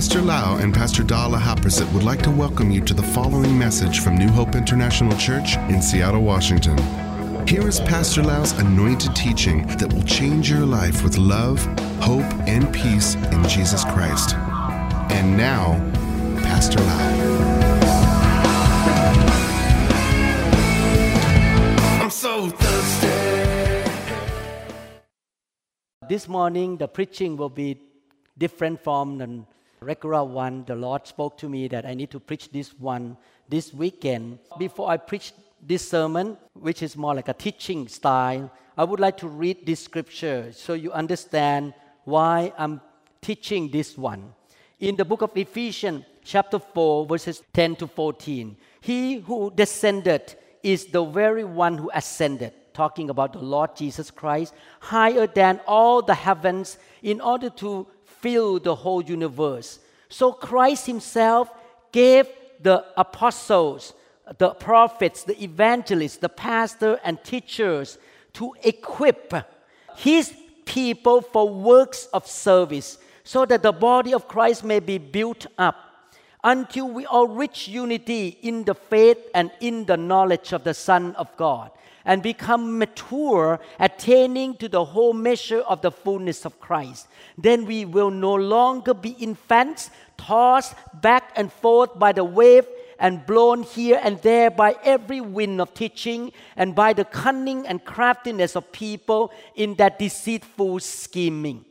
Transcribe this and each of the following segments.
Pastor Lau and Pastor Dala Haprasit would like to welcome you to the following message from New Hope International Church in Seattle, Washington. Here is Pastor Lau's anointed teaching that will change your life with love, hope, and peace in Jesus Christ. And now, Pastor Lau. I'm so thirsty. This morning, the preaching will be different from the regular one. The Lord spoke to me that I need to preach this one this weekend. Before I preach this sermon, which is more like a teaching style, I would like to read this scripture so you understand why I'm teaching this one. In the book of Ephesians, chapter 4, verses 10 to 14, he who descended is the very one who ascended, talking about the Lord Jesus Christ, higher than all the heavens in order to fill the whole universe. So Christ Himself gave the apostles, the prophets, the evangelists, the pastor, and teachers to equip His people for works of service so that the body of Christ may be built up until we all reach unity in the faith and in the knowledge of the Son of God and become mature, attaining to the whole measure of the fullness of Christ. Then we will no longer be infants, tossed back and forth by the wave and blown here and there by every wind of teaching and by the cunning and craftiness of people in that deceitful scheming.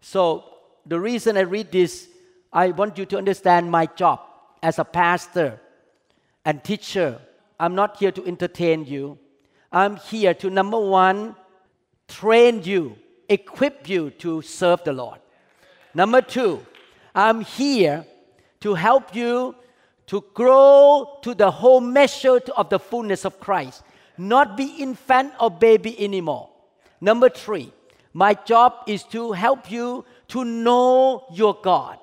So, the reason I read this, I want you to understand my job as a pastor and teacher. I'm not here to entertain you. I'm here to number one, train you, equip you to serve the Lord. Number two, I'm here to help you to grow to the whole measure of the fullness of Christ, not be infant or baby anymore. Number three, my job is to help you to know your God.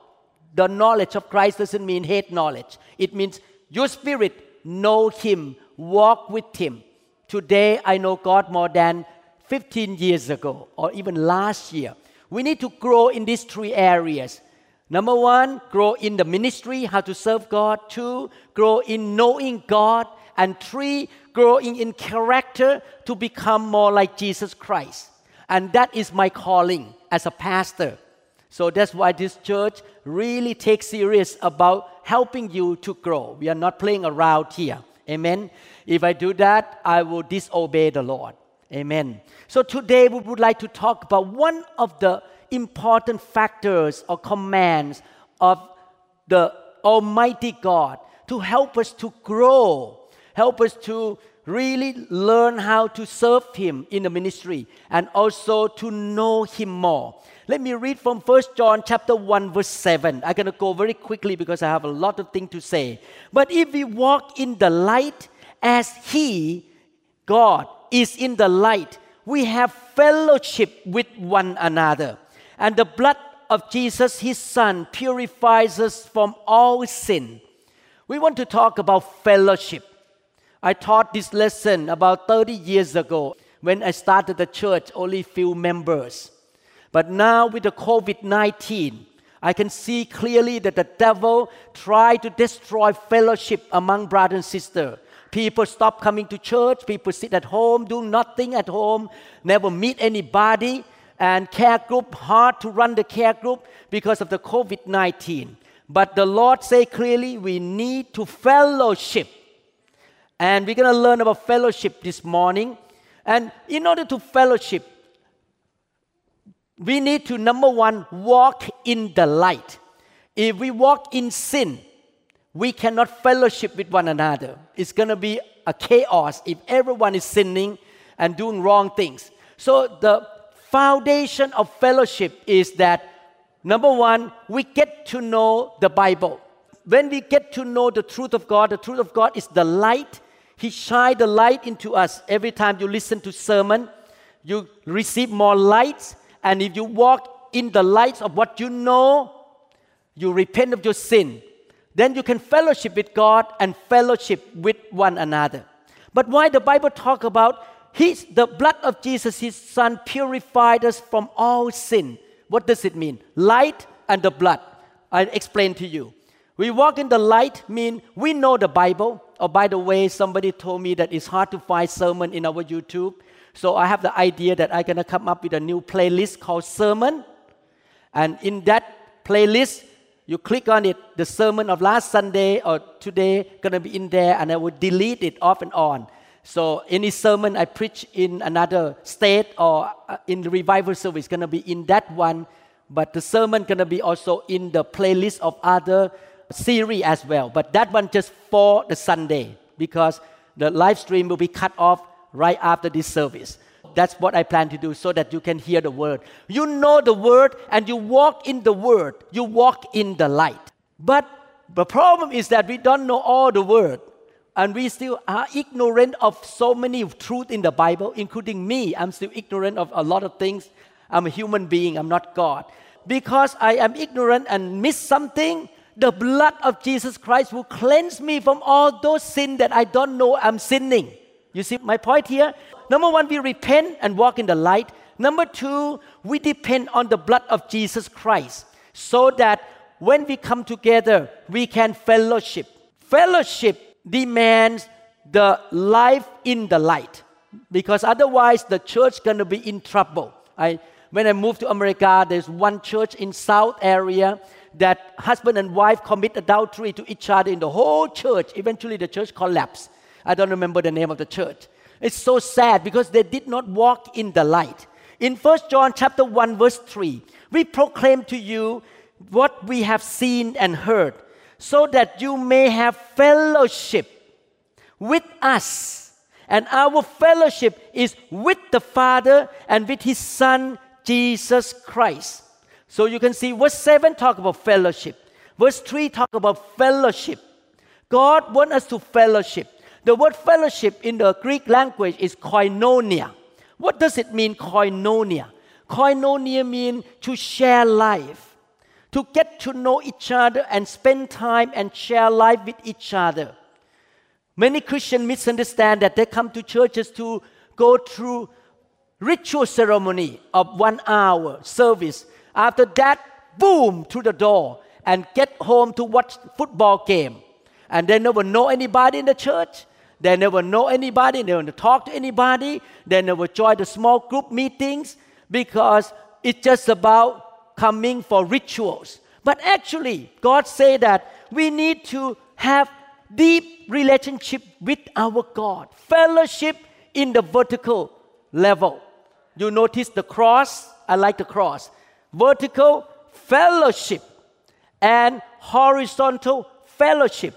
The knowledge of Christ doesn't mean hate knowledge. It means your spirit know Him, walk with Him. Today I know God more than 15 years ago or even last year. We need to grow in these three areas. Number one, grow in the ministry, how to serve God. Two, grow in knowing God. And three, growing in character to become more like Jesus Christ. And that is my calling as a pastor. So that's why this church really takes serious about helping you to grow. We are not playing around here. Amen. If I do that, I will disobey the Lord. Amen. So today we would like to talk about one of the important factors or commands of the Almighty God to help us to grow, help us to really learn how to serve Him in the ministry and also to know Him more. Let me read from 1 John chapter 1 verse 7. I'm going to go very quickly because I have a lot of things to say. But if we walk in the light as he God is in the light, we have fellowship with one another. And the blood of Jesus his son purifies us from all sin. We want to talk about fellowship. I taught this lesson about 30 years ago when I started the church, only few members. But now with the COVID 19, I can see clearly that the devil tried to destroy fellowship among brother and sister. People stop coming to church, people sit at home, do nothing at home, never meet anybody, and care group hard to run the care group because of the COVID 19. But the Lord say clearly we need to fellowship. And we're going to learn about fellowship this morning. And in order to fellowship, we need to, number one, walk in the light. If we walk in sin, we cannot fellowship with one another. It's going to be a chaos if everyone is sinning and doing wrong things. So, the foundation of fellowship is that number one, we get to know the Bible. When we get to know the truth of God, the truth of God is the light. He shine the light into us. Every time you listen to sermon, you receive more light and if you walk in the light of what you know, you repent of your sin, then you can fellowship with God and fellowship with one another. But why the Bible talk about his, the blood of Jesus, his son, purified us from all sin. What does it mean? Light and the blood. I explain to you. We walk in the light mean we know the Bible. Oh, by the way, somebody told me that it's hard to find sermon in our YouTube. So I have the idea that I'm gonna come up with a new playlist called Sermon. And in that playlist, you click on it, the sermon of last Sunday or today gonna be in there, and I will delete it off and on. So any sermon I preach in another state or uh, in the revival service gonna be in that one, but the sermon gonna be also in the playlist of other series as well. But that one just for the Sunday because the live stream will be cut off right after this service. That's what I plan to do so that you can hear the word. You know the word and you walk in the word. You walk in the light. But the problem is that we don't know all the word and we still are ignorant of so many truth in the Bible, including me. I'm still ignorant of a lot of things. I'm a human being, I'm not God. Because I am ignorant and miss something, the blood of Jesus Christ will cleanse me from all those sins that I don't know I'm sinning. You see my point here? Number one, we repent and walk in the light. Number two, we depend on the blood of Jesus Christ so that when we come together, we can fellowship. Fellowship demands the life in the light because otherwise the church is gonna be in trouble. I, when I moved to America, there's one church in South area that husband and wife commit adultery to each other in the whole church. Eventually, the church collapsed. I don't remember the name of the church. It's so sad because they did not walk in the light. In 1 John chapter 1 verse 3, we proclaim to you what we have seen and heard so that you may have fellowship with us. And our fellowship is with the Father and with his son Jesus Christ. So you can see verse 7 talk about fellowship. Verse 3 talk about fellowship. God wants us to fellowship. The word fellowship in the Greek language is koinonia. What does it mean, koinonia? Koinonia means to share life, to get to know each other and spend time and share life with each other. Many Christians misunderstand that they come to churches to go through ritual ceremony of one hour service after that, boom, through the door and get home to watch football game. And they never know anybody in the church. They never know anybody. They don't talk to anybody. They never join the small group meetings because it's just about coming for rituals. But actually, God say that we need to have deep relationship with our God, fellowship in the vertical level. You notice the cross. I like the cross vertical fellowship and horizontal fellowship.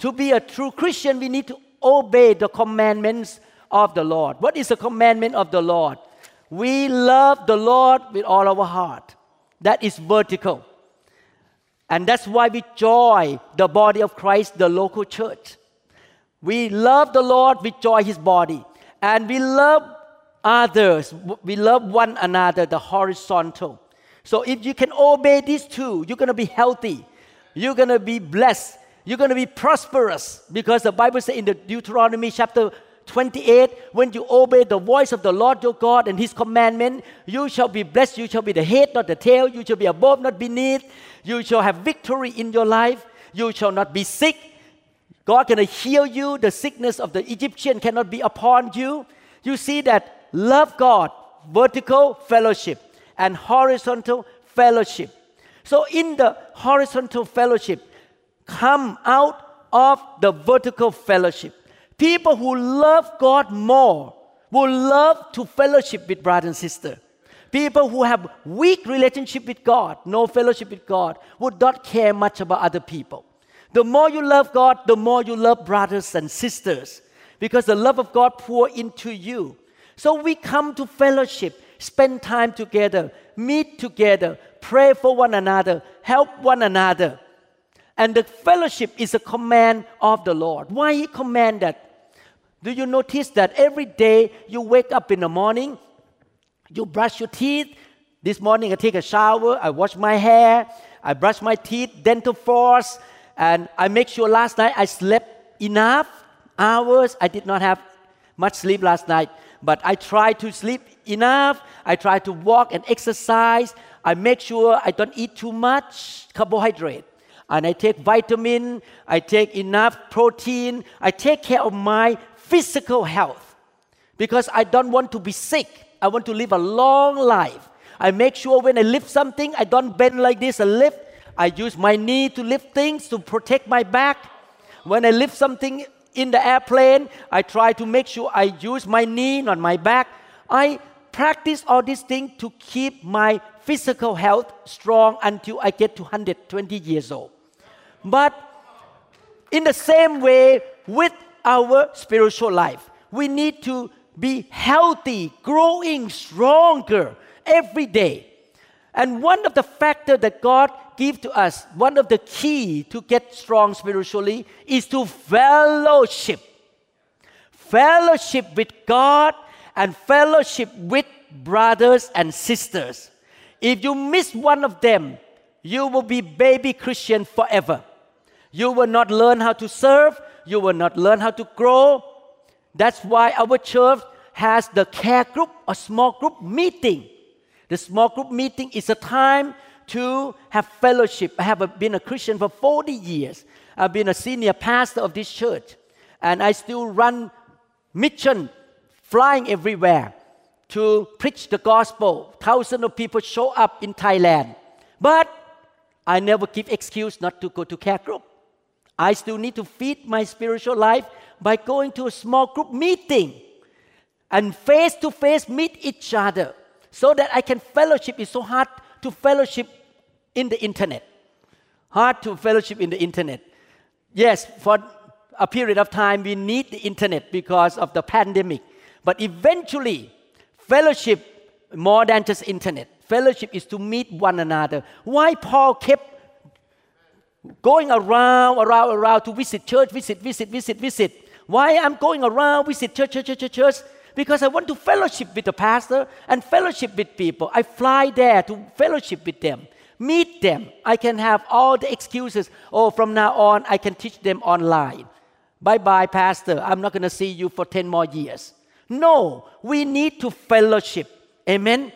To be a true Christian, we need to obey the commandments of the Lord. What is the commandment of the Lord? We love the Lord with all our heart. That is vertical. And that's why we join the body of Christ, the local church. We love the Lord, we join his body. And we love others. We love one another, the horizontal. So if you can obey these two, you're going to be healthy. You're going to be blessed. You're going to be prosperous because the Bible says in the Deuteronomy chapter 28 when you obey the voice of the Lord your God and his commandment you shall be blessed you shall be the head not the tail you shall be above not beneath. You shall have victory in your life. You shall not be sick. God can heal you. The sickness of the Egyptian cannot be upon you. You see that love God, vertical fellowship, and horizontal fellowship. So, in the horizontal fellowship, come out of the vertical fellowship. People who love God more will love to fellowship with brother and sister. People who have weak relationship with God, no fellowship with God, would not care much about other people. The more you love God, the more you love brothers and sisters, because the love of God pour into you. So we come to fellowship, spend time together, meet together, pray for one another, help one another. And the fellowship is a command of the Lord. Why He command that? Do you notice that every day you wake up in the morning, you brush your teeth? This morning I take a shower, I wash my hair, I brush my teeth, dental floss, and I make sure last night I slept enough hours. I did not have much sleep last night but I try to sleep enough. I try to walk and exercise. I make sure I don't eat too much carbohydrate. And I take vitamin, I take enough protein, I take care of my physical health because I don't want to be sick. I want to live a long life. I make sure when I lift something, I don't bend like this and lift. I use my knee to lift things to protect my back. When I lift something in the airplane, I try to make sure I use my knee, not my back. I practice all these things to keep my physical health strong until I get to 120 years old. But in the same way with our spiritual life, we need to be healthy, growing stronger every day. And one of the factors that God gives to us, one of the key to get strong spiritually is to fellowship. Fellowship with God and fellowship with brothers and sisters. If you miss one of them, you will be baby Christian forever. You will not learn how to serve, you will not learn how to grow. That's why our church has the care group or small group meeting. The small group meeting is a time to have fellowship. I have been a Christian for 40 years. I've been a senior pastor of this church, and I still run mission flying everywhere to preach the gospel. Thousands of people show up in Thailand. But I never give excuse not to go to care group. I still need to feed my spiritual life by going to a small group meeting and face to face meet each other so that I can fellowship. It's so hard to fellowship in the internet. Hard to fellowship in the internet. Yes, for a period of time we need the internet because of the pandemic. But eventually, fellowship more than just internet. Fellowship is to meet one another. Why Paul kept going around, around, around to visit church, visit, visit, visit, visit. Why I'm going around, visit church, church, church, church? Because I want to fellowship with the pastor and fellowship with people. I fly there to fellowship with them, meet them. I can have all the excuses. Oh, from now on, I can teach them online. Bye bye, pastor. I'm not going to see you for 10 more years. No, we need to fellowship. Amen.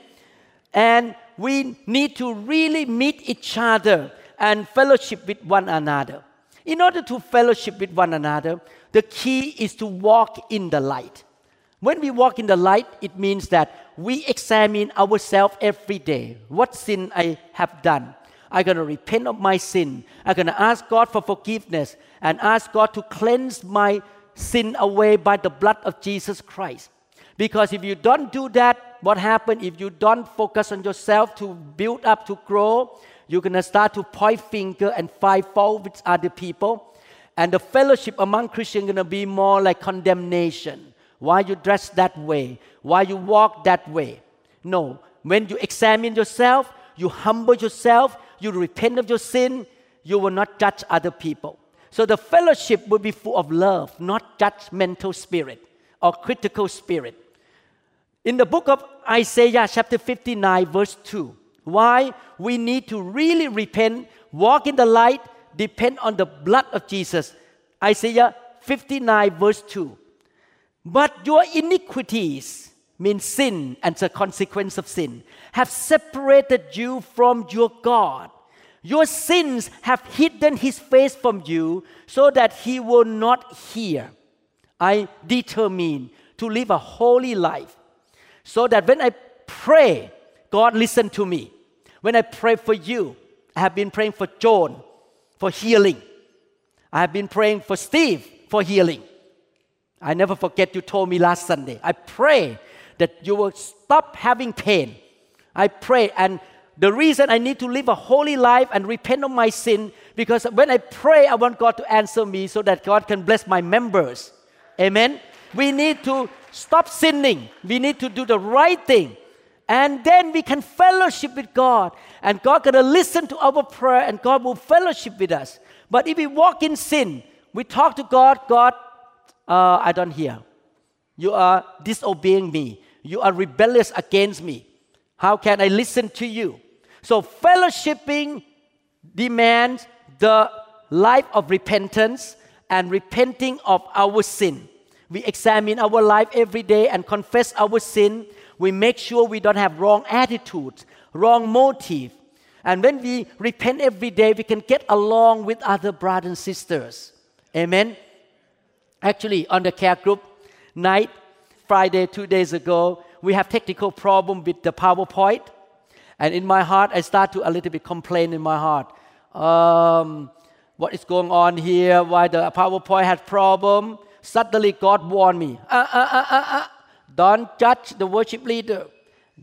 And we need to really meet each other and fellowship with one another. In order to fellowship with one another, the key is to walk in the light. When we walk in the light, it means that we examine ourselves every day. What sin I have done? I'm going to repent of my sin. I'm going to ask God for forgiveness and ask God to cleanse my sin away by the blood of Jesus Christ. Because if you don't do that, what happens if you don't focus on yourself to build up, to grow? You're going to start to point finger and fight fault with other people. And the fellowship among Christians going to be more like condemnation. Why you dress that way? Why you walk that way? No. When you examine yourself, you humble yourself, you repent of your sin, you will not judge other people. So the fellowship will be full of love, not judgmental spirit or critical spirit. In the book of Isaiah, chapter 59, verse 2, why we need to really repent, walk in the light, depend on the blood of Jesus. Isaiah 59, verse 2. But your iniquities, means sin and the consequence of sin, have separated you from your God. Your sins have hidden his face from you so that he will not hear. I determine to live a holy life so that when I pray, God listen to me. When I pray for you, I have been praying for John for healing. I have been praying for Steve for healing. I never forget you told me last Sunday. I pray that you will stop having pain. I pray and the reason I need to live a holy life and repent of my sin because when I pray I want God to answer me so that God can bless my members. Amen. We need to stop sinning. We need to do the right thing. And then we can fellowship with God. And God gonna listen to our prayer and God will fellowship with us. But if we walk in sin, we talk to God, God, uh, I don't hear. You are disobeying me. You are rebellious against me. How can I listen to you? So fellowshipping demands the life of repentance and repenting of our sin. We examine our life every day and confess our sin. We make sure we don't have wrong attitudes, wrong motive. And when we repent every day, we can get along with other brothers and sisters. Amen. Actually, on the care group night, Friday, two days ago, we have technical problem with the PowerPoint. And in my heart, I start to a little bit complain in my heart. Um, what is going on here? Why the PowerPoint has problem? Suddenly, God warned me. Uh, uh, uh, uh, uh. Don't judge the worship leader.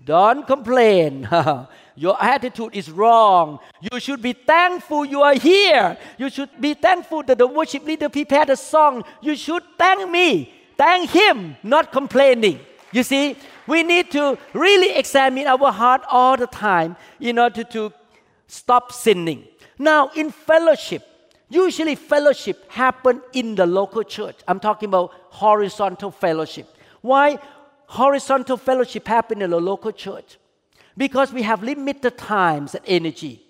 Don't complain. Your attitude is wrong. You should be thankful you are here. You should be thankful that the worship leader prepared a song. You should thank me. Thank him, not complaining. You see, we need to really examine our heart all the time in order to stop sinning. Now, in fellowship, usually fellowship happen in the local church. I'm talking about horizontal fellowship. Why horizontal fellowship happen in the local church? because we have limited times and energy.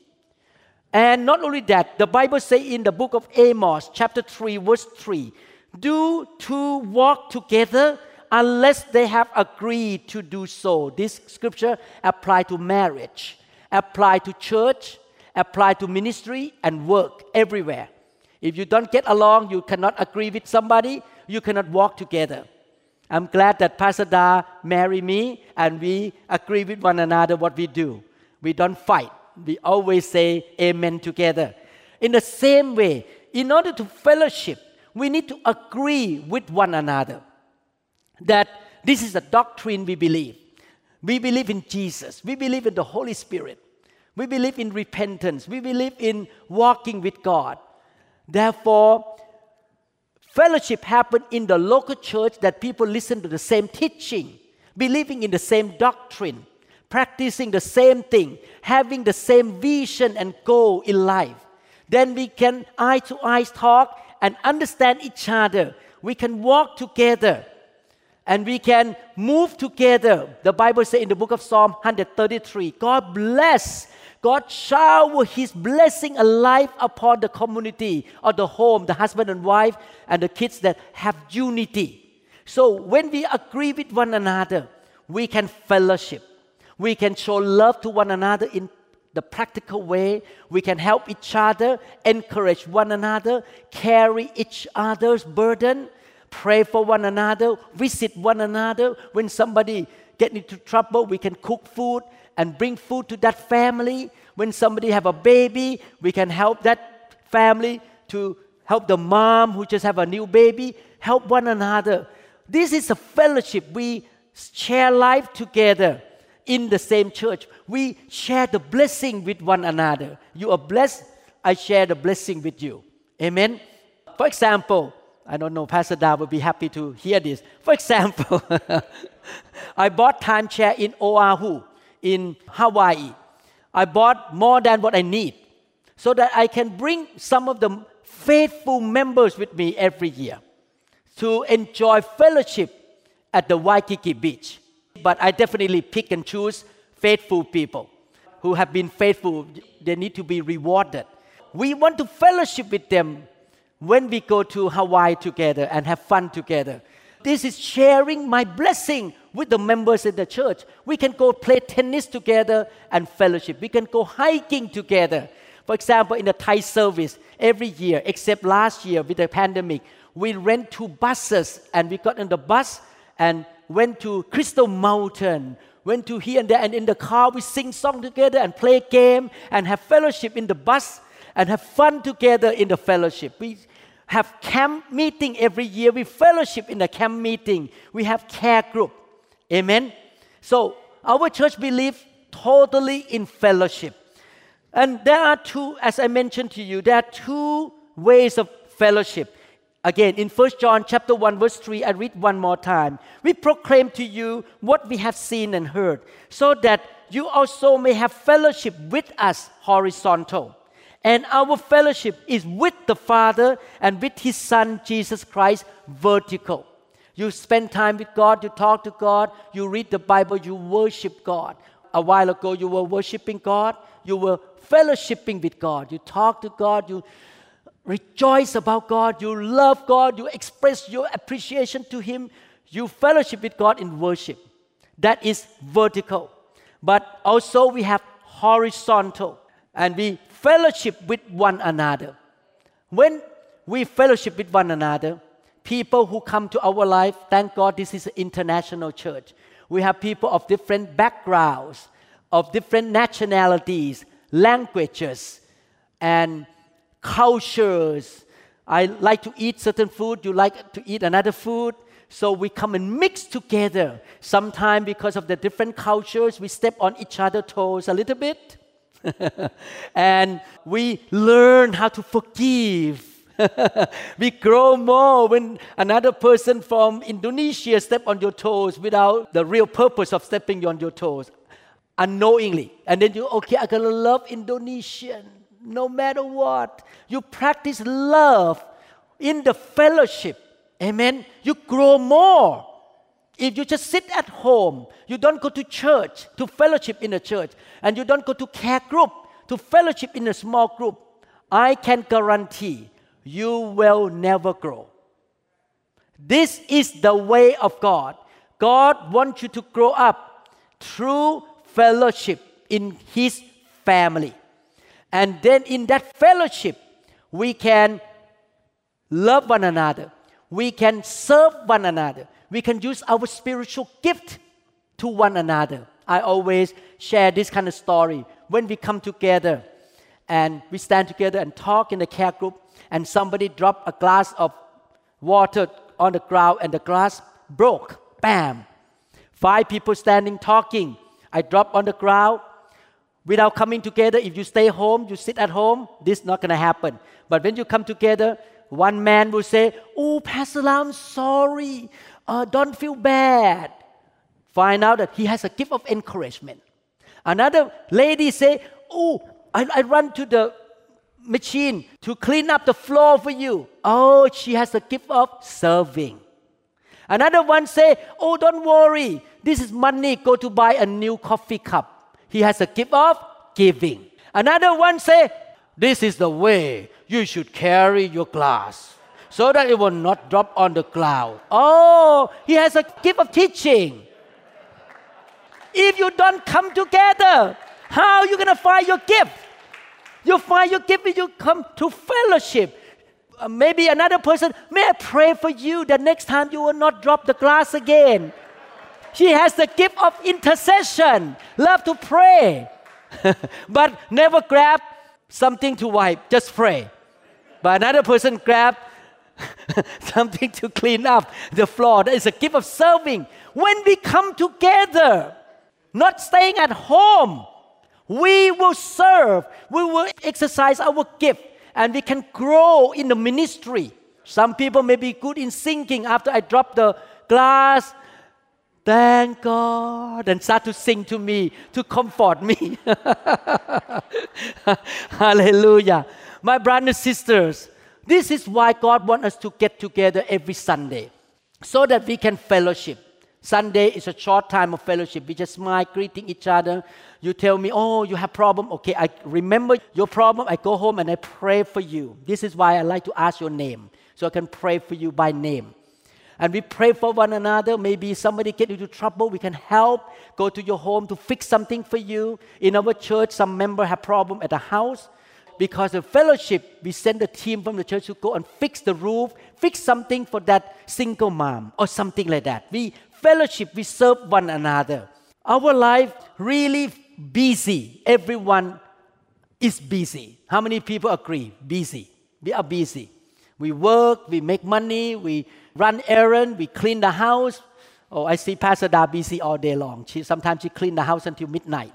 And not only that, the Bible says in the book of Amos, chapter 3, verse 3, do two walk together unless they have agreed to do so. This scripture apply to marriage, apply to church, apply to ministry and work everywhere. If you don't get along, you cannot agree with somebody, you cannot walk together. I'm glad that Pastor Da married me and we agree with one another what we do. We don't fight. We always say amen together. In the same way, in order to fellowship, we need to agree with one another that this is a doctrine we believe. We believe in Jesus. We believe in the Holy Spirit. We believe in repentance. We believe in walking with God. Therefore, Fellowship happened in the local church that people listen to the same teaching, believing in the same doctrine, practicing the same thing, having the same vision and goal in life. Then we can eye to eye talk and understand each other. We can walk together and we can move together. The Bible says in the book of Psalm 133 God bless God shower His blessing alive upon the community or the home, the husband and wife, and the kids that have unity. So when we agree with one another, we can fellowship. We can show love to one another in the practical way. We can help each other, encourage one another, carry each other's burden, pray for one another, visit one another. When somebody get into trouble, we can cook food and bring food to that family. When somebody have a baby, we can help that family to help the mom who just have a new baby, help one another. This is a fellowship. We share life together in the same church. We share the blessing with one another. You are blessed, I share the blessing with you. Amen. For example, I don't know, Pastor Da will be happy to hear this. For example, I bought timeshare in Oahu in Hawaii. I bought more than what I need so that I can bring some of the faithful members with me every year to enjoy fellowship at the Waikiki beach. But I definitely pick and choose faithful people who have been faithful. They need to be rewarded. We want to fellowship with them when we go to Hawaii together and have fun together. This is sharing my blessing with the members in the church. We can go play tennis together and fellowship. We can go hiking together. For example, in the Thai service, every year, except last year with the pandemic, we rent two buses and we got in the bus and went to Crystal Mountain, went to here and there, and in the car we sing song together and play game and have fellowship in the bus and have fun together in the fellowship. We have camp meeting every year. We fellowship in the camp meeting. We have care group. Amen. So our church believes totally in fellowship. And there are two, as I mentioned to you, there are two ways of fellowship. Again, in 1 John chapter 1, verse 3, I read one more time. We proclaim to you what we have seen and heard, so that you also may have fellowship with us horizontal. And our fellowship is with the Father and with His Son, Jesus Christ, vertical. You spend time with God, you talk to God, you read the Bible, you worship God. A while ago, you were worshiping God, you were fellowshipping with God, you talk to God, you rejoice about God, you love God, you express your appreciation to Him, you fellowship with God in worship. That is vertical. but also we have horizontal and we fellowship with one another. When we fellowship with one another, people who come to our life, thank God this is an international church. We have people of different backgrounds, of different nationalities, languages, and cultures. I like to eat certain food, you like to eat another food. So we come and mix together. Sometimes, because of the different cultures, we step on each other's toes a little bit. and we learn how to forgive. we grow more when another person from Indonesia step on your toes without the real purpose of stepping on your toes, unknowingly. And then you, okay, I'm gonna love Indonesian no matter what. You practice love in the fellowship Amen. You grow more. If you just sit at home, you don't go to church to fellowship in a church, and you don't go to care group to fellowship in a small group, I can guarantee you will never grow. This is the way of God. God wants you to grow up through fellowship in His family. And then in that fellowship, we can love one another we can serve one another. We can use our spiritual gift to one another. I always share this kind of story. When we come together and we stand together and talk in the care group, and somebody drop a glass of water on the ground and the glass broke. Bam! Five people standing talking. I drop on the ground. Without coming together, if you stay home, you sit at home, this is not going to happen. But when you come together, one man will say, Oh, Pastor Lam, sorry. Uh, don't feel bad. Find out that he has a gift of encouragement. Another lady say, Oh, I, I run to the machine to clean up the floor for you. Oh, she has a gift of serving. Another one say, Oh, don't worry. This is money. Go to buy a new coffee cup. He has a gift of giving. Another one say, This is the way you should carry your glass so that it will not drop on the cloud. Oh, he has a gift of teaching. If you don't come together, how are you going to find your gift? You find your gift if you come to fellowship. Uh, maybe another person, may I pray for you that next time you will not drop the glass again. She has the gift of intercession, love to pray, but never grab something to wipe, just pray but another person grabbed something to clean up the floor. That is a gift of serving. When we come together, not staying at home, we will serve, we will exercise our gift, and we can grow in the ministry. Some people may be good in singing after I drop the glass. Thank God, and start to sing to me to comfort me. Hallelujah. My brothers and sisters, this is why God wants us to get together every Sunday so that we can fellowship. Sunday is a short time of fellowship. We just smile, greeting each other. You tell me, oh, you have problem. Okay, I remember your problem. I go home and I pray for you. This is why I like to ask your name, so I can pray for you by name. And we pray for one another. Maybe somebody get into trouble, we can help. Go to your home to fix something for you. In our church, some member have problem at the house because of fellowship, we send a team from the church to go and fix the roof, fix something for that single mom or something like that. We fellowship, we serve one another. Our life really busy. Everyone is busy. How many people agree? Busy. We are busy. We work, we make money, we run errands, we clean the house. Oh, I see Pastor Da busy all day long. She sometimes she clean the house until midnight.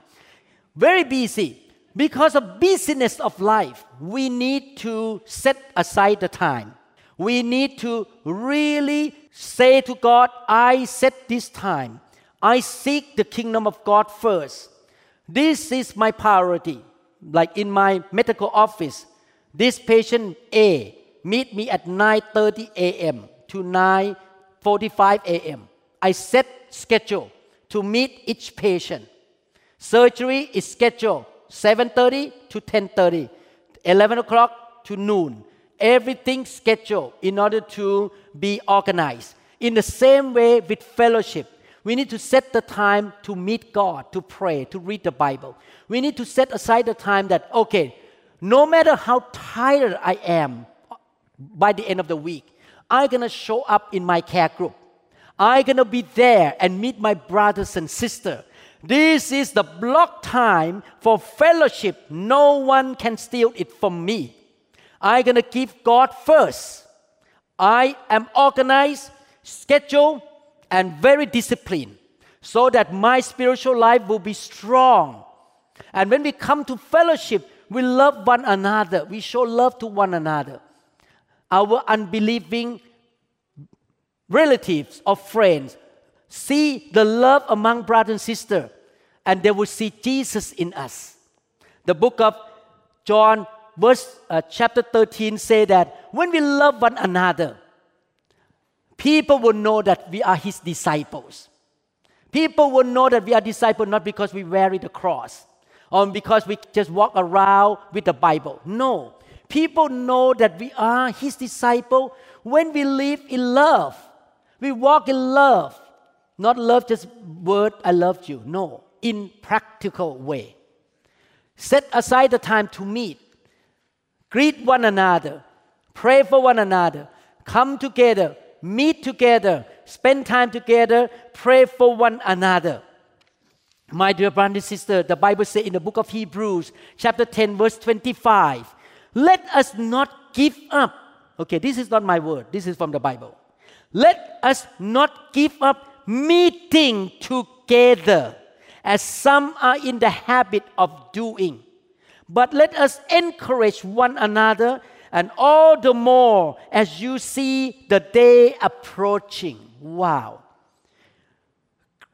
Very busy. Because of busyness of life, we need to set aside the time. We need to really say to God, I set this time. I seek the kingdom of God first. This is my priority. Like in my medical office, this patient A meet me at 9:30 a.m. to 9:45 a.m. I set schedule to meet each patient. Surgery is scheduled 7.30 to 10.30, 11 o'clock to noon. Everything scheduled in order to be organized. In the same way with fellowship, We need to set the time to meet God, to pray, to read the Bible. We need to set aside the time that, okay, no matter how tired I am uh, by the end of the week, I'm gonna show up in my care group. I'm gonna be there and meet my brothers and sisters. This is the block time for fellowship. No one can steal it from me. I'm gonna give God first. I am organized, scheduled, and very disciplined so that my spiritual life will be strong. And when we come to fellowship, we love one another. We show love to one another. Our unbelieving relatives or friends see the love among brother and sister, and they will see Jesus in us. The book of John, verse uh, chapter 13, say that when we love one another, people will know that we are His disciples. People will know that we are disciples not because we wear the cross or because we just walk around with the Bible. No. People know that we are His disciple when we live in love. We walk in love. Not love just word, I love you. No, in practical way. Set aside the time to meet. Greet one another. Pray for one another. Come together. Meet together. Spend time together. Pray for one another. My dear brother and sister, the Bible says in the book of Hebrews, chapter 10, verse 25, let us not give up. Okay, this is not my word, this is from the Bible. Let us not give up meeting together as some are in the habit of doing, but let us encourage one another, and all the more as you see the day approaching. Wow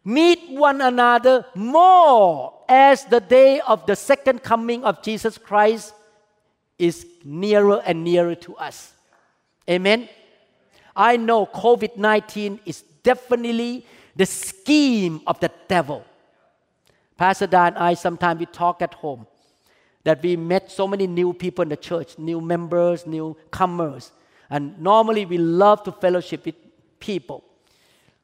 meet one another more as the day of the second coming of Jesus Christ is nearer and nearer to us. Amen. I know COVID 19 is definitely the scheme of the devil. Pastor Dan and I sometimes we talk at home that we met so many new people in the church, new members, new comers. And normally we love to fellowship with people.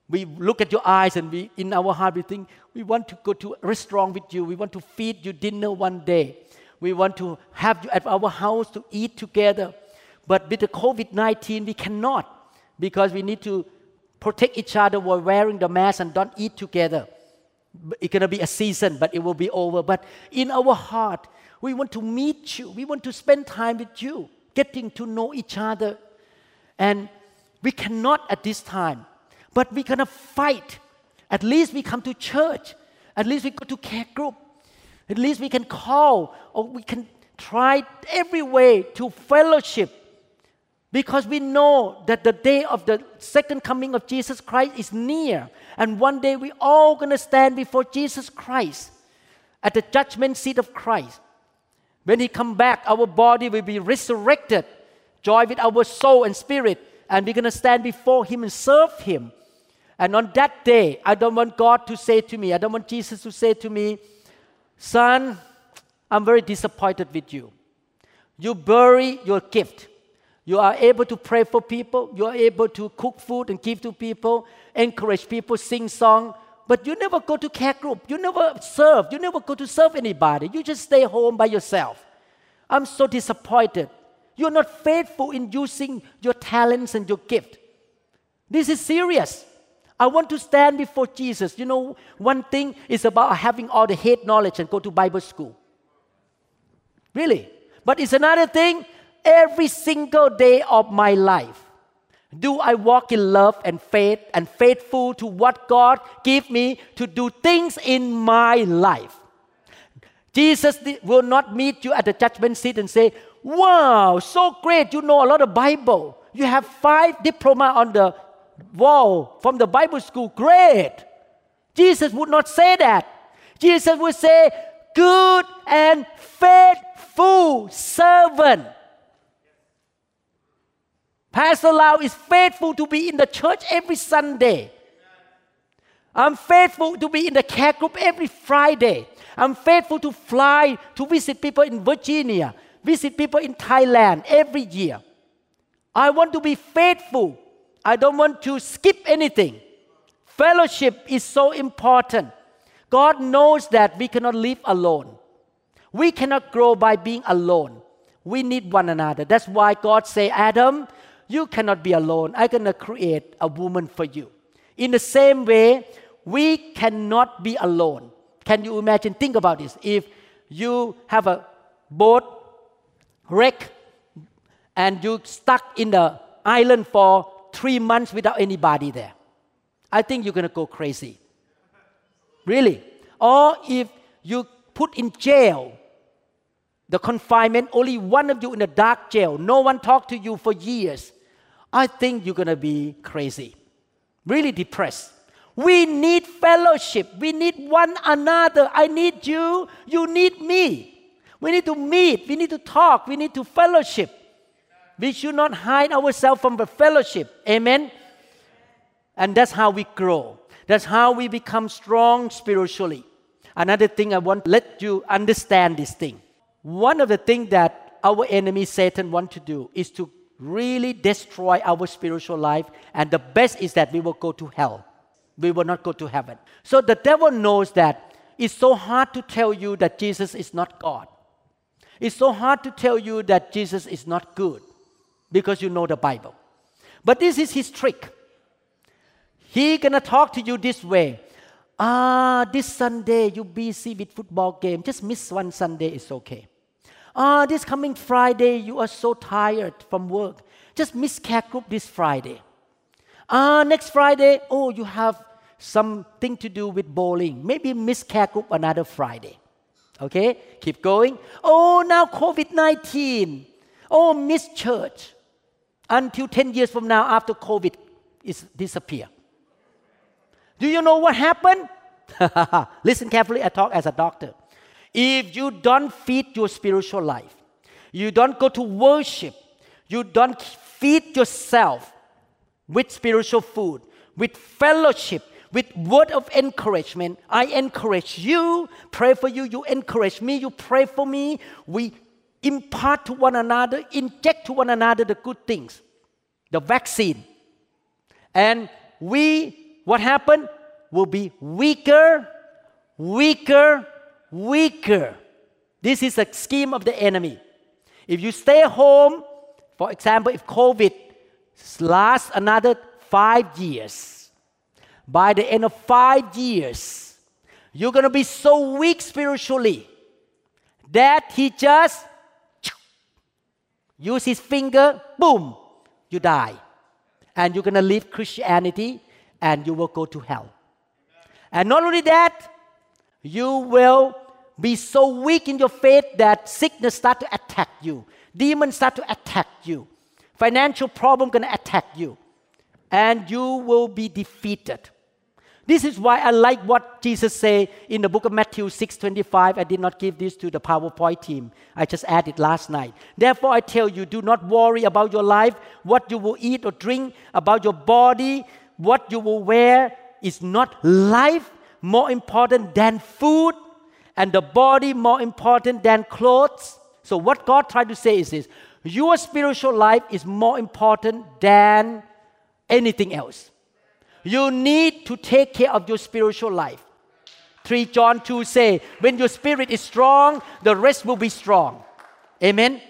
We look at your eyes and we, in our heart, we think, we want to go to a restaurant with you. We want to feed you dinner one day. We want to have you at our house to eat together. But with the COVID 19, we cannot because we need to protect each other while wearing the mask and don't eat together. It's going to be a season, but it will be over. But in our heart, we want to meet you. We want to spend time with you, getting to know each other. And we cannot at this time but we're going to fight. At least we come to church. At least we go to care group. At least we can call or we can try every way to fellowship because we know that the day of the second coming of Jesus Christ is near. And one day we all going to stand before Jesus Christ at the judgment seat of Christ. When he come back, our body will be resurrected, joy with our soul and spirit, and we're going to stand before him and serve him. And on that day, I don't want God to say to me, I don't want Jesus to say to me, Son, I'm very disappointed with you. You bury your gift. You are able to pray for people. You are able to cook food and give to people, encourage people, sing song. But you never go to care group. You never serve. You never go to serve anybody. You just stay home by yourself. I'm so disappointed. You're not faithful in using your talents and your gift. This is serious. I want to stand before Jesus. You know, one thing is about having all the head knowledge and go to Bible school. Really. But it's another thing, every single day of my life. Do I walk in love and faith and faithful to what God give me to do things in my life? Jesus will not meet you at the judgment seat and say, Wow, so great, you know a lot of Bible. You have five diploma on the wall from the Bible school, great. Jesus would not say that. Jesus would say, good and faithful servant. Pastor Lau is faithful to be in the church every Sunday. I'm faithful to be in the care group every Friday. I'm faithful to fly to visit people in Virginia, visit people in Thailand every year. I want to be faithful I don't want to skip anything. Fellowship is so important. God knows that we cannot live alone. We cannot grow by being alone. We need one another. That's why God say, Adam, you cannot be alone. I'm gonna create a woman for you. In the same way, we cannot be alone. Can you imagine? Think about this. If you have a boat wreck and you stuck in the island for three months without anybody there, I think you're gonna go crazy. Really. Or if you put in jail, the confinement, only one of you in a dark jail, no one talked to you for years, I think you're gonna be crazy, really depressed. We need fellowship. We need one another. I need you. You need me. We need to meet. We need to talk. We need to fellowship. We should not hide ourselves from the fellowship. Amen. And that's how we grow. That's how we become strong spiritually. Another thing I want to let you understand this thing. One of the things that our enemy Satan want to do is to really destroy our spiritual life and the best is that we will go to hell. We will not go to heaven. So the devil knows that it's so hard to tell you that Jesus is not God. It's so hard to tell you that Jesus is not good because you know the Bible. But this is his trick. He gonna talk to you this way. Ah, this Sunday you busy with football game. Just miss one Sunday, it's okay. Ah, this coming Friday you are so tired from work. Just miss care group this Friday. Ah, next Friday, oh, you have something to do with bowling. Maybe miss care group another Friday. Okay, keep going. Oh, now COVID 19. Oh, miss church. Until 10 years from now, after COVID is disappear. Do you know what happened? Listen carefully, I talk as a doctor. If you don't feed your spiritual life, you don't go to worship, you don't feed yourself with spiritual food, with fellowship, with word of encouragement. I encourage you, pray for you, you encourage me, you pray for me. We impart to one another, inject to one another the good things, the vaccine. And we, what happened? Will be weaker, weaker, weaker. This is a scheme of the enemy. If you stay home, for example, if COVID lasts another five years, by the end of five years, you're going to be so weak spiritually that he just use his finger, boom, you die. And you're going to leave Christianity and you will go to hell. And not only that, you will be so weak in your faith that sickness start to attack you. Demons start to attack you. Financial problem going to attack you. And you will be defeated. This is why I like what Jesus say in the book of Matthew 6:25. I did not give this to the PowerPoint team. I just added last night. Therefore I tell you, do not worry about your life, what you will eat or drink, about your body, what you will wear. Is not life more important than food and the body more important than clothes? So what God tried to say is this: your spiritual life is more important than anything else. You need to take care of your spiritual life. 3 John 2 say, when your spirit is strong, the rest will be strong. Amen.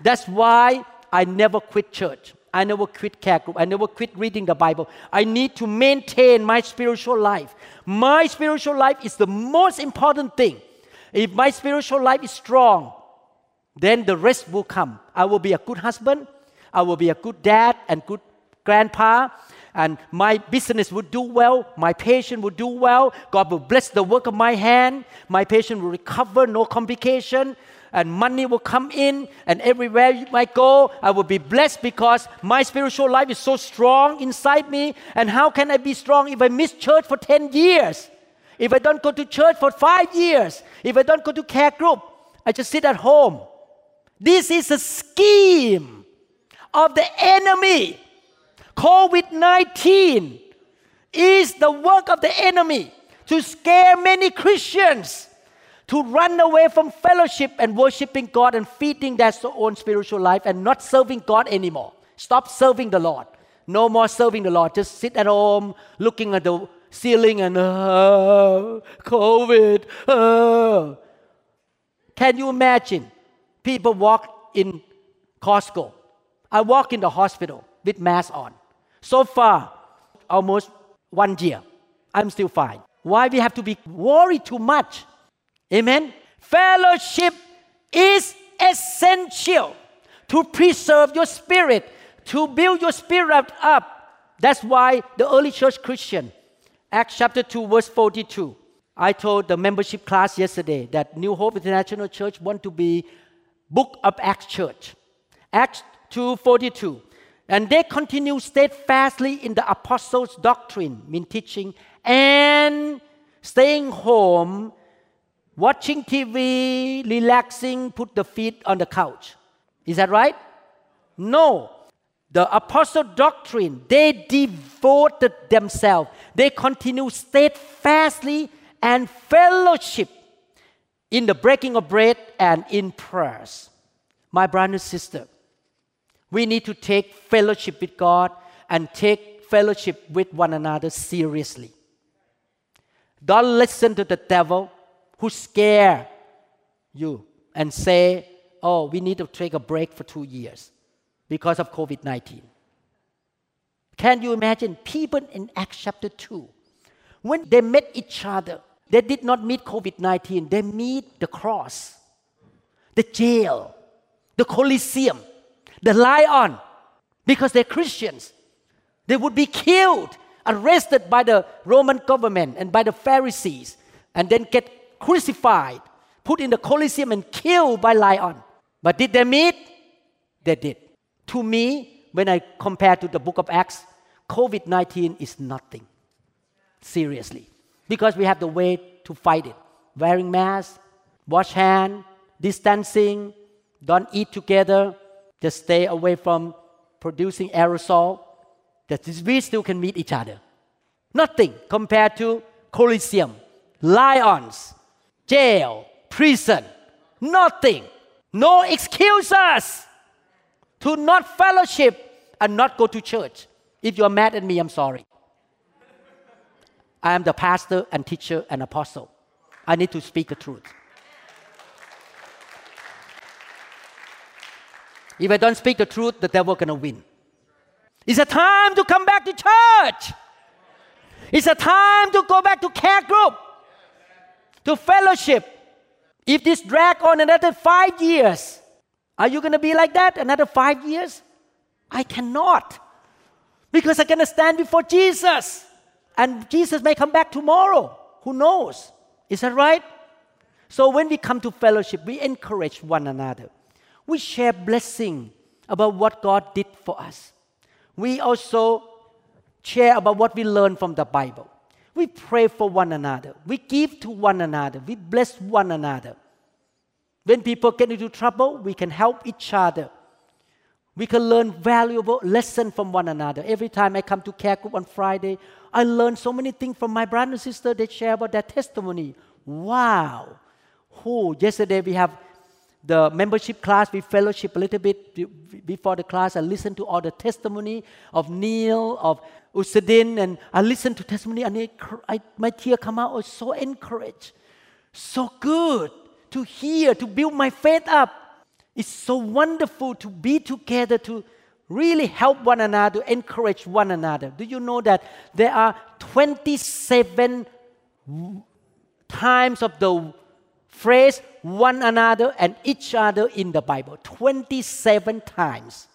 That's why I never quit church. I never quit care group. I never quit reading the Bible. I need to maintain my spiritual life. My spiritual life is the most important thing. If my spiritual life is strong, then the rest will come. I will be a good husband. I will be a good dad and good grandpa and my business would do well, my patient would do well, God will bless the work of my hand, my patient will recover, no complication, and money will come in, and everywhere you might go, I will be blessed because my spiritual life is so strong inside me. And how can I be strong if I miss church for 10 years? If I don't go to church for five years, if I don't go to care group, I just sit at home. This is a scheme of the enemy COVID 19 is the work of the enemy to scare many Christians to run away from fellowship and worshiping God and feeding their own spiritual life and not serving God anymore. Stop serving the Lord. No more serving the Lord. Just sit at home looking at the ceiling and uh, COVID. Uh. Can you imagine? People walk in Costco. I walk in the hospital with mask on. So far, almost one year, I'm still fine. Why we have to be worried too much? Amen. Fellowship is essential to preserve your spirit, to build your spirit up. That's why the early church Christian, Acts chapter 2, verse 42. I told the membership class yesterday that New Hope International Church want to be Book of Acts Church. Acts 2:42. And they continue steadfastly in the apostles' doctrine, mean teaching, and staying home, watching TV, relaxing, put the feet on the couch. Is that right? No. The apostle doctrine, they devoted themselves. They continue steadfastly and fellowship in the breaking of bread and in prayers. My brother and sister, we need to take fellowship with God and take fellowship with one another seriously. Don't listen to the devil who scare you and say, oh, we need to take a break for two years because of COVID 19. Can you imagine people in Acts chapter 2, when they met each other, they did not meet COVID 19, they meet the cross, the jail, the Colosseum, the lion, because they're Christians. They would be killed, arrested by the Roman government and by the Pharisees, and then get crucified, put in the Colosseum, and killed by lion. But did they meet? They did. To me, when I compare to the book of Acts, COVID 19 is nothing. Seriously because we have the way to fight it wearing masks, wash hand, distancing, don't eat together, just stay away from producing aerosol, that we still can meet each other. Nothing compared to Colosseum, lions, jail, prison. Nothing. No excuses to not fellowship and not go to church. If you're mad at me, I'm sorry. I am the pastor and teacher and apostle. I need to speak the truth. If I don't speak the truth, the devil gonna win. It's a time to come back to church. It's a time to go back to care group, to fellowship. If this drag on another five years, are you gonna be like that another five years? I cannot, because I'm gonna stand before Jesus. And Jesus may come back tomorrow. Who knows? Is that right? So when we come to fellowship, we encourage one another. We share blessing about what God did for us. We also share about what we learned from the Bible. We pray for one another. We give to one another. We bless one another. When people get into trouble, we can help each other. We can learn valuable lessons from one another. Every time I come to care group on Friday, I learn so many things from my brother and sister. They share about their testimony. Wow. Who? Yesterday we have the membership class. We fellowship a little bit before the class. I listen to all the testimony of Neil, of Usadin, and I listen to testimony, and I, I, my tear come out. I was so encouraged, so good to hear, to build my faith up. It's so wonderful to be together, to really help one another, encourage one another. Do you know that there are 27 times of the phrase one another and each other in the Bible? 27 times.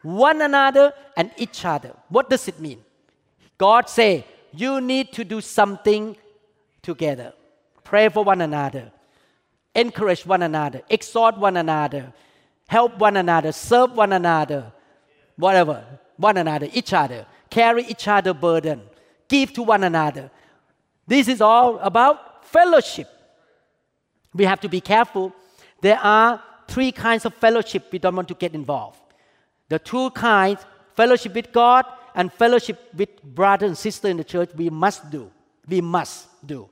One another and each other. What does it mean? God say, you need to do something together. Pray for one another encourage one another, exhort one another, help one another, serve one another, whatever, one another, each other, carry each other burden, give to one another. This is all about fellowship. We have to be careful. There are three kinds of fellowship we don't want to get involved. The two kinds, fellowship with God and fellowship with brother and sister in the church, we must do. We must do.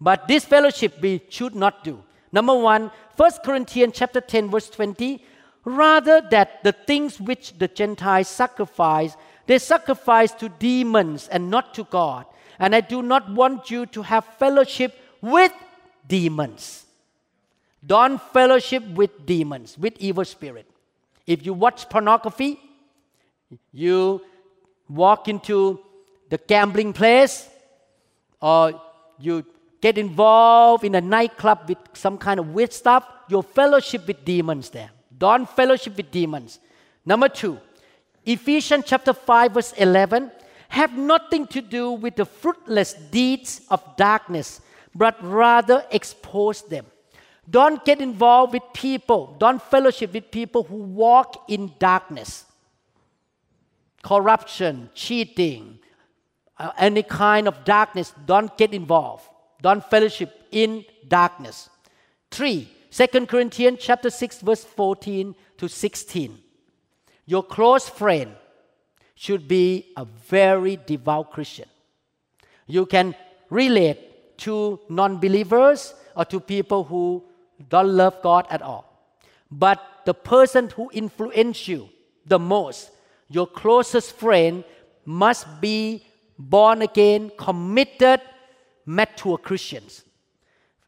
But this fellowship we should not do. Number one, 1 Corinthians chapter 10, verse 20. Rather that the things which the Gentiles sacrifice, They sacrifice to demons and not to God. And I do not want you to have fellowship with demons. Don't fellowship with demons, with evil spirit. If you watch pornography, you walk into the gambling place, or you get involved in a nightclub with some kind of weird stuff, your fellowship with demons there. Don't fellowship with demons. Number two, Ephesians chapter 5, verse 11 have nothing to do with the fruitless deeds of darkness, but rather expose them. Don't get involved with people, don't fellowship with people who walk in darkness. Corruption, cheating, uh, any kind of darkness, don't get involved. Don't fellowship in darkness. Three, 2 Corinthians chapter 6, verse 14 to 16. Your close friend should be a very devout Christian. You can relate to non believers or to people who don't love God at all. But the person who influences you the most, your closest friend, must be born again, committed, mature Christians.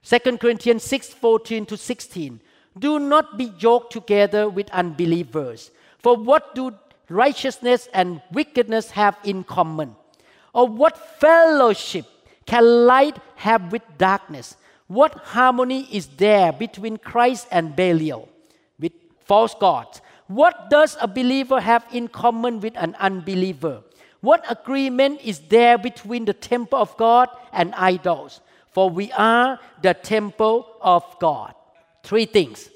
2 Corinthians 6 14 to 16. Do not be yoked together with unbelievers. For what do righteousness and wickedness have in common? Or what fellowship can light have with darkness? What harmony is there between Christ and Belial, with false gods? What does a believer have in common with an unbeliever? What agreement is there between the temple of God and idols? For we are the temple of God. Three things.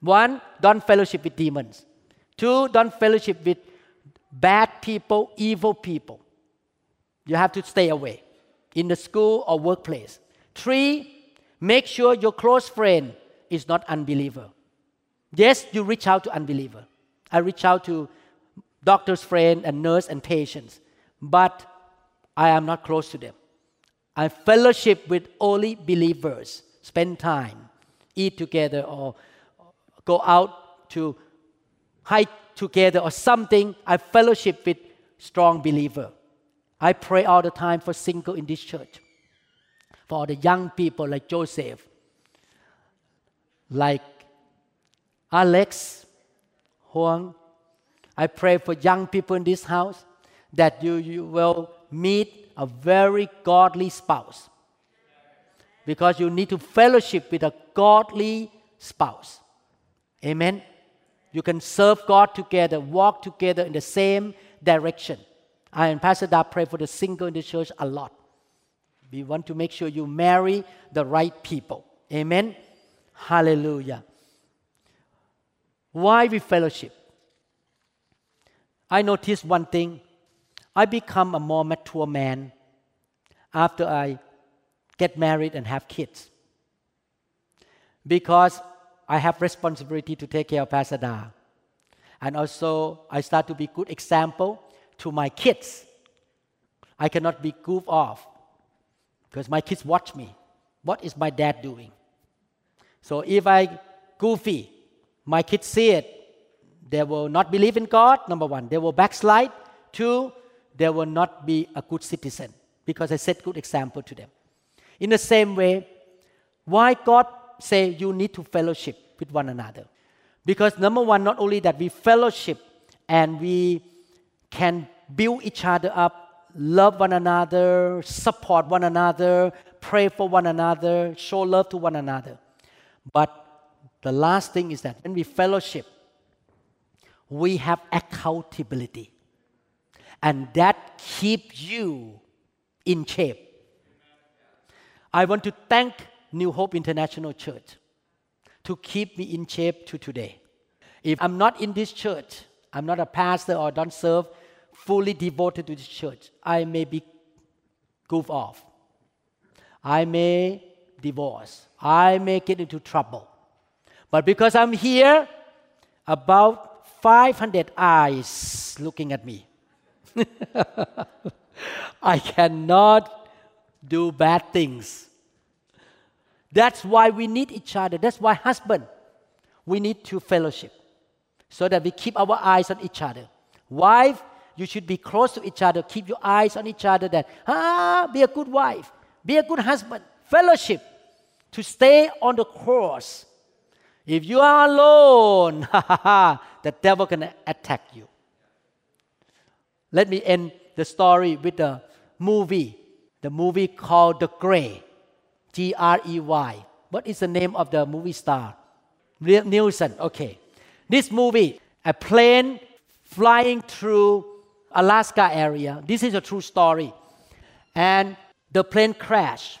One, don't fellowship with demons. Two, don't fellowship with bad people, evil people. You have to stay away in the school or workplace. Three, make sure your close friend is not unbeliever. Yes, you reach out to unbeliever. I reach out to doctor's friend and nurse and patients, but I am not close to them. I fellowship with only believers, spend time, eat together, or go out to hike together or something. I fellowship with strong believer. I pray all the time for single in this church, for the young people like Joseph, like Alex, Huang, I pray for young people in this house that you, you will meet a very godly spouse. Because you need to fellowship with a godly spouse. Amen. You can serve God together, walk together in the same direction. I and Pastor Da pray for the single in the church a lot. We want to make sure you marry the right people. Amen. Hallelujah. Why we fellowship? I noticed one thing. I become a more mature man after I get married and have kids. Because I have responsibility to take care of Pastor Da. And also I start to be good example to my kids. I cannot be goof off because my kids watch me. What is my dad doing? So if I goofy, my kids see it, they will not believe in God, number one. They will backslide. Two, they will not be a good citizen because I set good example to them. In the same way, why God say you need to fellowship with one another? Because number one, not only that we fellowship and we can build each other up, love one another, support one another, pray for one another, show love to one another. But the last thing is that when we fellowship, we have accountability. And that keeps you in shape. I want to thank New Hope International Church to keep me in shape to today. If I'm not in this church, I'm not a pastor or don't serve fully devoted to this church, I may be goof off. I may divorce. I may get into trouble. But because I'm here, about 500 eyes looking at me. I cannot do bad things. That's why we need each other. That's why, husband, we need to fellowship so that we keep our eyes on each other. Wife, you should be close to each other. Keep your eyes on each other. That ah, be a good wife, be a good husband. Fellowship to stay on the course. If you are alone, the devil can attack you. Let me end the story with the movie. The movie called The Grey. G R E Y. What is the name of the movie star? Neeson. Okay. This movie, a plane flying through Alaska area. This is a true story. And the plane crashed.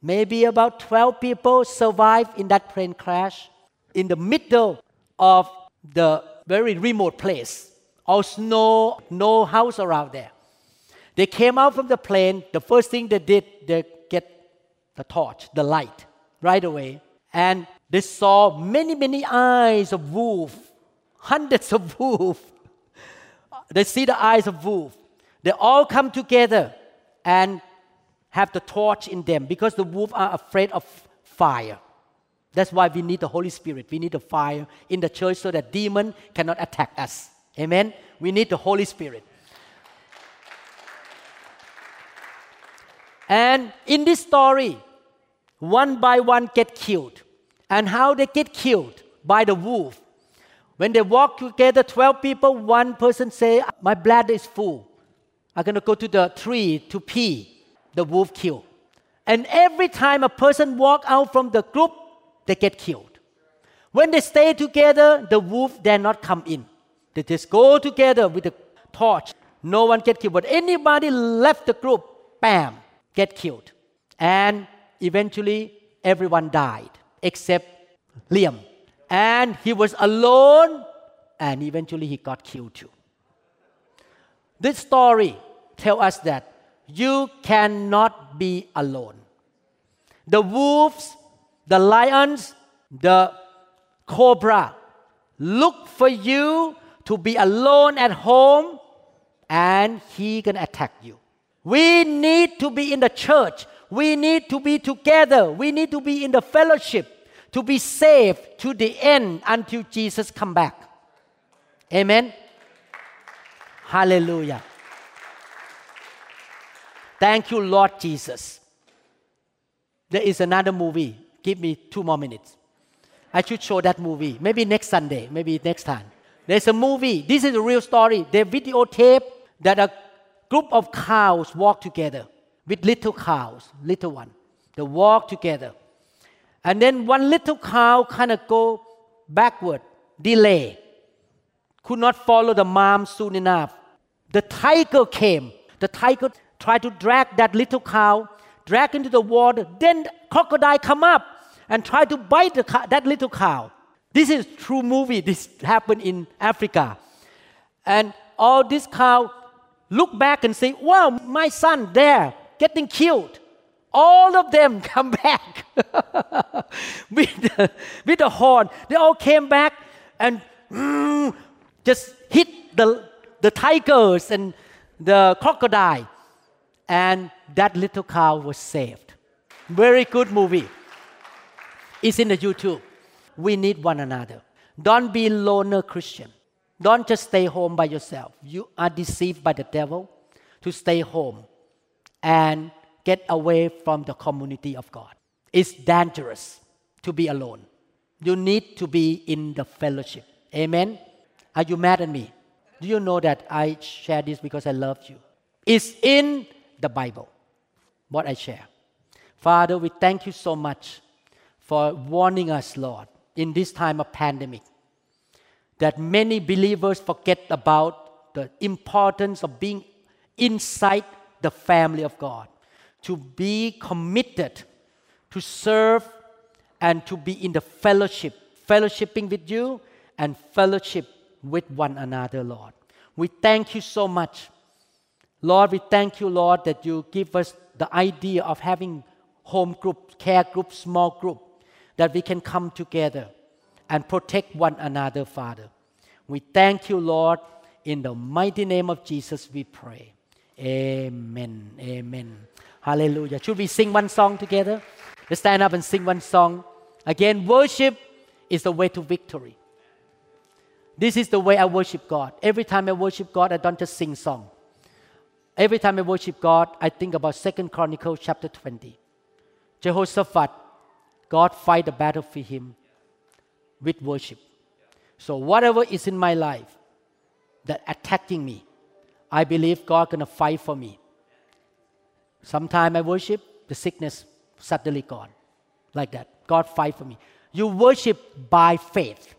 Maybe about 12 people survived in that plane crash in the middle of the very remote place. Also, no, no house around there. They came out from the plane. The first thing they did, they get the torch, the light, right away. And they saw many, many eyes of wolf, hundreds of wolf. They see the eyes of wolf. They all come together and have the torch in them because the wolf are afraid of fire. That's why we need the Holy Spirit. We need the fire in the church so that demon cannot attack us. Amen. We need the Holy Spirit. And in this story, one by one get killed. And how they get killed? By the wolf. When they walk together, 12 people, one person say, my bladder is full. I'm going to go to the tree to pee. The wolf kill. And every time a person walk out from the group, they get killed. When they stay together, the wolf dare not come in. They just go together with the torch. No one get killed. But anybody left the group, bam, get killed. And eventually, everyone died except Liam. And he was alone, and eventually he got killed too. This story tells us that you cannot be alone. The wolves, the lions, the cobra look for you to be alone at home and he can attack you. We need to be in the church. We need to be together. We need to be in the fellowship to be saved to the end until Jesus come back. Amen. Hallelujah. Thank you, Lord Jesus. There is another movie. Give me two more minutes. I should show that movie. Maybe next Sunday, maybe next time. There's a movie. This is a real story. They videotape that a group of cows walk together with little cows, little one. They walk together. And then one little cow kind of go backward, delay. Could not follow the mom soon enough. The tiger came. The tiger tried to drag that little cow, drag into the water. Then crocodile come up and try to bite the, that little cow. This is true movie. This happened in Africa. And all this cow look back and say, wow, my son there getting killed. All of them come back with, the, with the horn. They all came back and mm, just hit the, the tigers and the crocodile. And that little cow was saved. Very good movie. It's in the YouTube. We need one another. Don't be loner Christian. Don't just stay home by yourself. You are deceived by the devil to stay home and get away from the community of God. It's dangerous to be alone. You need to be in the fellowship. Amen. Are you mad at me? Do you know that I share this because I love you? It's in the Bible, what I share. Father, we thank you so much for warning us, Lord, in this time of pandemic, that many believers forget about the importance of being inside the family of God, to be committed to serve and to be in the fellowship, fellowshipping with you and fellowship with one another, Lord. We thank you so much. Lord, we thank you, Lord, that you give us the idea of having home group, care group, small group, that we can come together and protect one another, Father. We thank you, Lord. In the mighty name of Jesus, we pray. Amen. Amen. Hallelujah. Should we sing one song together? Let's stand up and sing one song. Again, worship is the way to victory. This is the way I worship God. Every time I worship God, I don't just sing song. Every time I worship God, I think about Second Chronicles chapter 20. Jehoshaphat, God fight the battle for him with worship. So whatever is in my life that attacking me, I believe God gonna fight for me. Sometime I worship, the sickness suddenly gone. Like that. God fight for me. You worship by faith.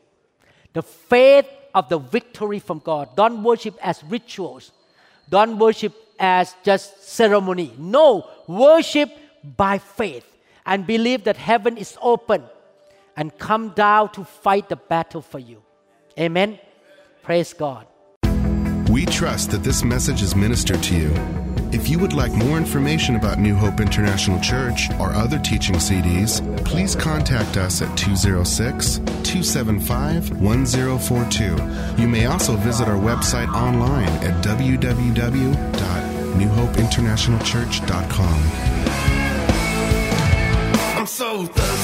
The faith of the victory from God. Don't worship as rituals. Don't worship as just ceremony. No, worship by faith and believe that heaven is open and come down to fight the battle for you. Amen. Praise God. We trust that this message is ministered to you. If you would like more information about New Hope International Church or other teaching CDs, please contact us at 206 275 1042. You may also visit our website online at www.newhopeinternationalchurch.com. Thirsty.